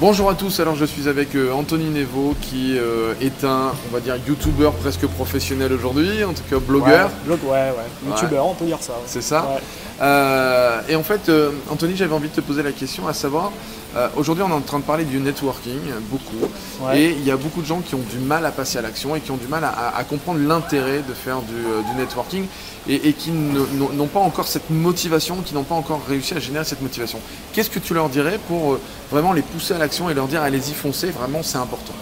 Bonjour à tous, alors je suis avec euh, Anthony Nevo qui euh, est un, on va dire, youtubeur presque professionnel aujourd'hui, en tout cas blogueur. Ouais, blog, ouais, ouais. Youtubeur, on peut dire ça. ouais. C'est ça. Euh, Et en fait, euh, Anthony, j'avais envie de te poser la question, à savoir, euh, aujourd'hui on est en train de parler du networking, beaucoup, Ouais. et il y a beaucoup de gens qui ont du mal à passer à l'action et qui ont du mal à, à- à comprendre l'intérêt de faire du, euh, du networking et, et qui n'ont pas encore cette motivation, qui n'ont pas encore réussi à générer cette motivation. Qu'est-ce que tu leur dirais pour euh, vraiment les pousser à l'action et leur dire allez-y foncez, vraiment c'est important?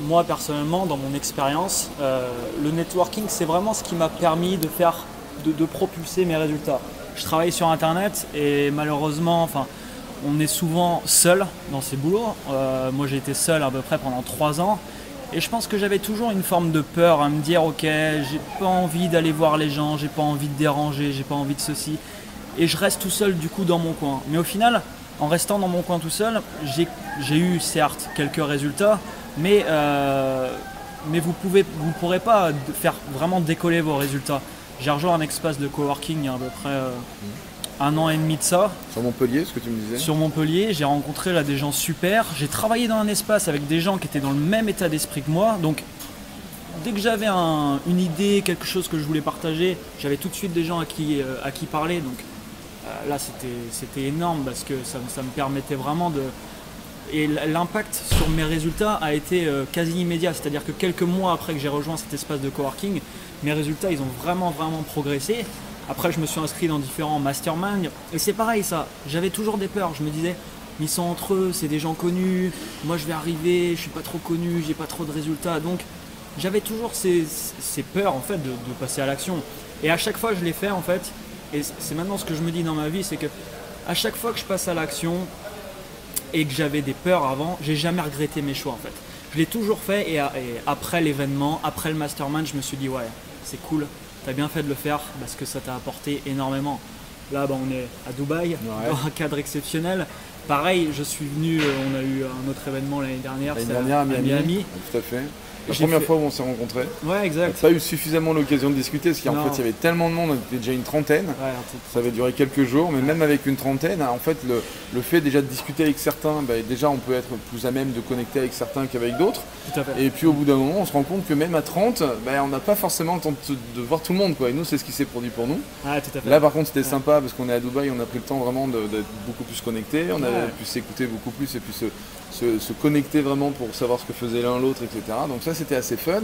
Moi personnellement, dans mon expérience, euh, le networking, c'est vraiment ce qui m'a permis de faire, de, de propulser mes résultats. Je travaille sur Internet et malheureusement, enfin, on est souvent seul dans ces boulots. Euh, moi, j'ai été seul à peu près pendant trois ans. Et je pense que j'avais toujours une forme de peur à me dire, ok, j'ai pas envie d'aller voir les gens, j'ai pas envie de déranger, j'ai pas envie de ceci. Et je reste tout seul du coup dans mon coin. Mais au final, en restant dans mon coin tout seul, j'ai eu certes quelques résultats, mais, euh, mais vous ne vous pourrez pas faire vraiment décoller vos résultats. J'ai rejoint un espace de coworking il y a à peu près euh, un an et demi de ça, Sur Montpellier, ce que tu me disais sur Montpellier. J'ai rencontré là des gens super. J'ai travaillé dans un espace avec des gens qui étaient dans le même état d'esprit que moi. Donc dès que j'avais un- une idée, quelque chose que je voulais partager, j'avais tout de suite des gens à qui, euh, à qui parler. Donc là, c'était énorme parce que ça, ça me permettait vraiment de. Et l'impact sur mes résultats a été euh, quasi immédiat. C'est-à-dire que quelques mois après que j'ai rejoint cet espace de coworking, mes résultats, ils ont vraiment, vraiment progressé. Après, je me suis inscrit dans différents masterminds. Et c'est pareil, ça. J'avais toujours des peurs. Je me disais, ils sont entre eux, c'est des gens connus. Moi, je vais arriver, je suis pas trop connu, j'ai pas trop de résultats. Donc, j'avais toujours ces, ces peurs, en fait, de, de passer à l'action. Et à chaque fois, je l'ai fait, en fait. Et c'est maintenant ce que je me dis dans ma vie, c'est que à chaque fois que je passe à l'action et que j'avais des peurs avant, j'ai jamais regretté mes choix, en fait. Je l'ai toujours fait et, à- et après l'événement, après le mastermind, je me suis dit, ouais, c'est cool, t'as bien fait de le faire parce que ça t'a apporté énormément. Là, bah, on est à Dubaï, Ouais. dans un cadre exceptionnel. Pareil, je suis venu, euh, on a eu un autre événement l'année dernière, L'année dernière à Miami. Miami. Tout à fait. La première fait- fois où on s'est rencontrés. Ouais, On n'a exact. pas eu suffisamment l'occasion de discuter parce qu'en fait il y avait tellement de monde, on était déjà une trentaine. Ouais, Ça avait duré quelques jours, mais même avec une trentaine, en fait, le, le fait déjà de discuter avec certains, bah, déjà on peut être plus à même de connecter avec certains qu'avec d'autres. tout à fait. Et puis au bout d'un moment, on se rend compte que même à 30, bah, on n'a pas forcément le temps de, de voir tout le monde. Quoi. Et nous, c'est ce qui s'est produit pour nous. Tout à fait. Là, par contre, c'était sympa parce qu'on est à Dubaï, on a pris le temps vraiment d'être beaucoup plus connectés. On Ouais. pu s'écouter beaucoup plus et puis se, se- se connecter vraiment pour savoir ce que faisait l'un l'autre, etc. Donc ça, c'était assez fun.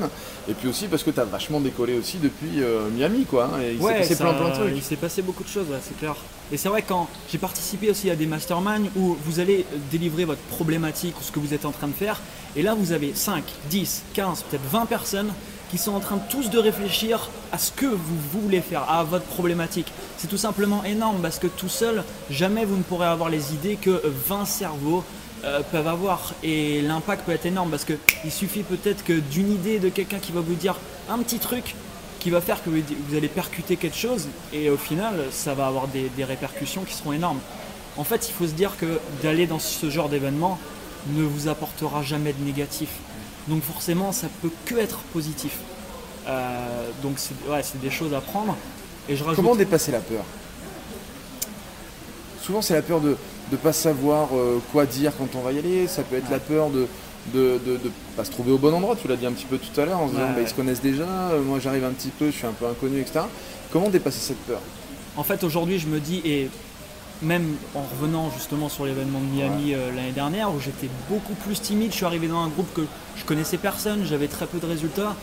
Et puis aussi parce que tu as vachement décollé aussi depuis euh, Miami, quoi. hein. Et il s'est Ouais, passé ça- plein plein de trucs. Il s'est passé beaucoup de choses, ouais, c'est clair. Et c'est vrai quand j'ai participé aussi à des masterminds où vous allez délivrer votre problématique ou ce que vous êtes en train de faire, et là vous avez 5, 10, 15, peut-être 20 personnes qui sont en train tous de réfléchir à ce que vous voulez faire, à votre problématique. C'est tout simplement énorme parce que tout seul, jamais vous ne pourrez avoir les idées que 20 cerveaux euh, peuvent avoir et l'impact peut être énorme parce que il suffit peut-être que d'une idée de quelqu'un qui va vous dire un petit truc qui va faire que vous, allez percuter quelque chose et au final ça va avoir des, répercussions qui seront énormes. En fait il faut se dire que d'aller dans ce genre d'événement ne vous apportera jamais de négatif. Donc forcément ça peut que être positif. Euh, donc c'est des choses à prendre. Et je rajoute... Comment dépasser la peur? Souvent, c'est la peur de ne pas savoir euh, quoi dire quand on va y aller. Ça peut être la peur de de, de, de pas se trouver au bon endroit. Tu l'as dit un petit peu tout à l'heure en se disant Ouais, bah, ils se connaissent déjà. euh, moi, j'arrive un petit peu, je suis un peu inconnu, etc. Comment dépasser cette peur? En fait, aujourd'hui, je me dis, et même en revenant justement sur l'événement de Miami euh, l'année dernière, où j'étais beaucoup plus timide, je suis arrivé dans un groupe que je connaissais personne, j'avais très peu de résultats,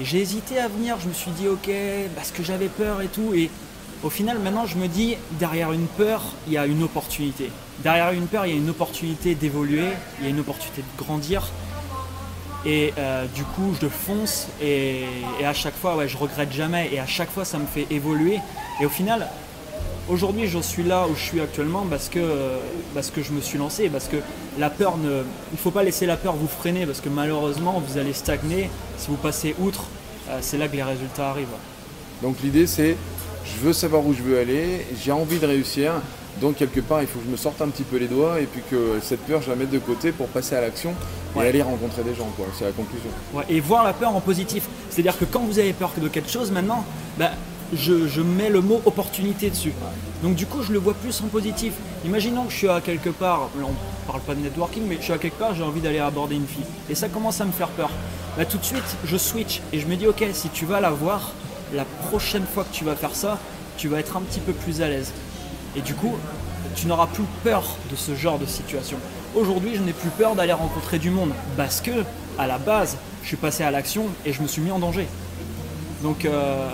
et j'ai hésité à venir, je me suis dit, ok, parce que j'avais peur et tout, et au final, maintenant, je me dis, derrière une peur, il y a une opportunité. Derrière une peur, il y a une opportunité d'évoluer, il y a une opportunité de grandir. Et euh, du coup, je fonce et, à chaque fois, ouais, je regrette jamais. Et à chaque fois, ça me fait évoluer. Et au final, aujourd'hui, j'en suis là où je suis actuellement parce que, parce que je me suis lancé. Parce que la peur, ne, il ne faut pas laisser la peur vous freiner parce que malheureusement, vous allez stagner. Si vous passez outre, euh, c'est là que les résultats arrivent. Donc l'idée c'est je veux savoir où je veux aller, j'ai envie de réussir. Donc quelque part, il faut que je me sorte un petit peu les doigts et puis que cette peur, je la mette de côté pour passer à l'action et Ouais. aller rencontrer des gens. C'est la conclusion. Ouais, et voir la peur en positif. C'est-à-dire que quand vous avez peur de quelque chose maintenant, bah, je, je mets le mot opportunité dessus. Donc du coup, je le vois plus en positif. Imaginons que je suis à quelque part, là, on parle pas de networking, mais je suis à quelque part, j'ai envie d'aller aborder une fille. Et ça commence à me faire peur. Bah, tout de suite, je switch et je me dis, ok, si tu vas la voir, la prochaine fois que tu vas faire ça, tu vas être un petit peu plus à l'aise. Et du coup, tu n'auras plus peur de ce genre de situation. Aujourd'hui, je n'ai plus peur d'aller rencontrer du monde parce que, à la base, je suis passé à l'action et je me suis mis en danger. Donc, euh,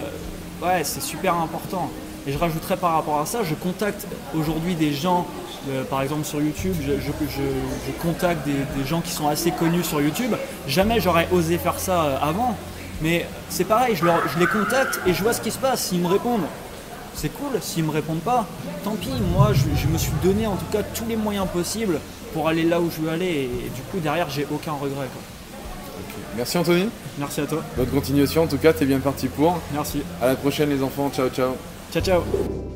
ouais, c'est super important. Et je rajouterais par rapport à ça, je contacte aujourd'hui des gens, euh, par exemple sur YouTube, je, contacte des, des gens qui sont assez connus sur YouTube. Jamais j'aurais osé faire ça euh, avant, mais c'est pareil, je, leur- je les contacte et je vois ce qui se passe. S'ils me répondent, c'est cool. S'ils me répondent pas, tant pis. Moi, je, je me suis donné en tout cas tous les moyens possibles pour aller là où je veux aller. Et, et du coup, derrière, j'ai aucun regret. quoi. Merci Anthony. Merci à toi. Bonne continuation. En tout cas, tu es bien parti pour. Merci. À la prochaine les enfants. Ciao, ciao. Ciao, ciao.